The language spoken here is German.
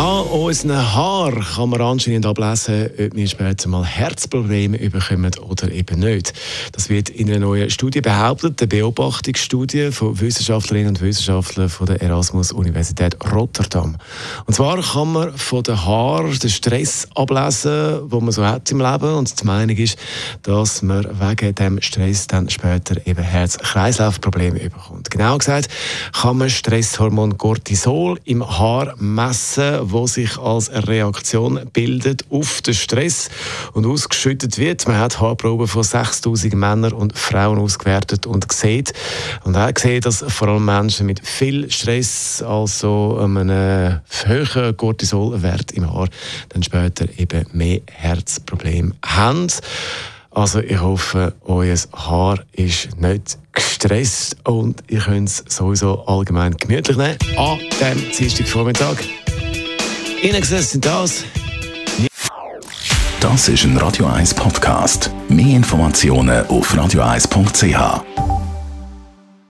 An unseren Haaren kann man anscheinend ablesen, ob wir später mal Herzprobleme bekommen oder eben nicht. Das wird in einer neuen Studie behauptet, eine Beobachtungsstudie von Wissenschaftlerinnen und Wissenschaftlern von der Erasmus-Universität Rotterdam. Und zwar kann man von den Haaren den Stress ablesen, den man so hat im Leben. Und die Meinung ist, dass man wegen dem Stress dann später eben Herz-Kreislauf-Probleme bekommt. Genau gesagt kann man Stresshormon Cortisol im Haar messen, wo sich als Reaktion bildet auf den Stress und ausgeschüttet wird. Man hat Haarproben von 6000 Männern und Frauen ausgewertet und sieht und auch gesehen, dass vor allem Menschen mit viel Stress, also einem höheren Cortisolwert im Haar, dann später eben mehr Herzprobleme haben. Also ich hoffe, euer Haar ist nicht gestresst und ihr könnt es sowieso allgemein gemütlich nehmen an diesem Dienstagvormittag. Ihnen sind das. Das ist ein Radio 1 Podcast. Mehr Informationen auf radio1.ch.